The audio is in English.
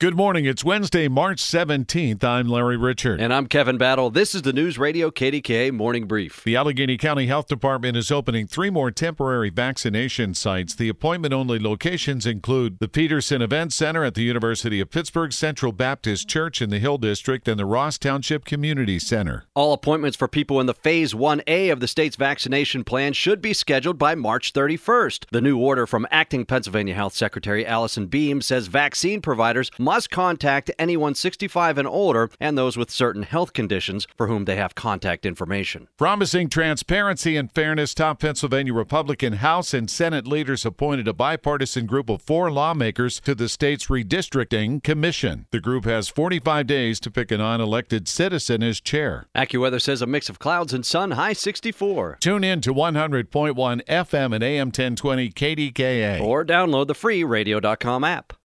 Good morning. It's Wednesday, March 17th. I'm Larry Richert. And I'm Kevin Battle. This is the News Radio KDKA Morning Brief. The Allegheny County Health Department is opening three more temporary vaccination sites. The appointment only locations include the Petersen Event Center at the University of Pittsburgh, Central Baptist Church in the Hill District, and the Ross Township Community Center. All appointments for people in the Phase 1A of the state's vaccination plan should be scheduled by March 31st. The new order from acting Pennsylvania Health Secretary Alison Beam says vaccine providers must contact anyone 65 and older and those with certain health conditions for whom they have contact information. Promising transparency and fairness, top Pennsylvania Republican House and Senate leaders appointed a bipartisan group of four lawmakers to the state's redistricting commission. The group has 45 days to pick a non elected citizen as chair. AccuWeather says a mix of clouds and sun, high 64. Tune in to 100.1 FM and AM 1020 KDKA. Or download the free radio.com app.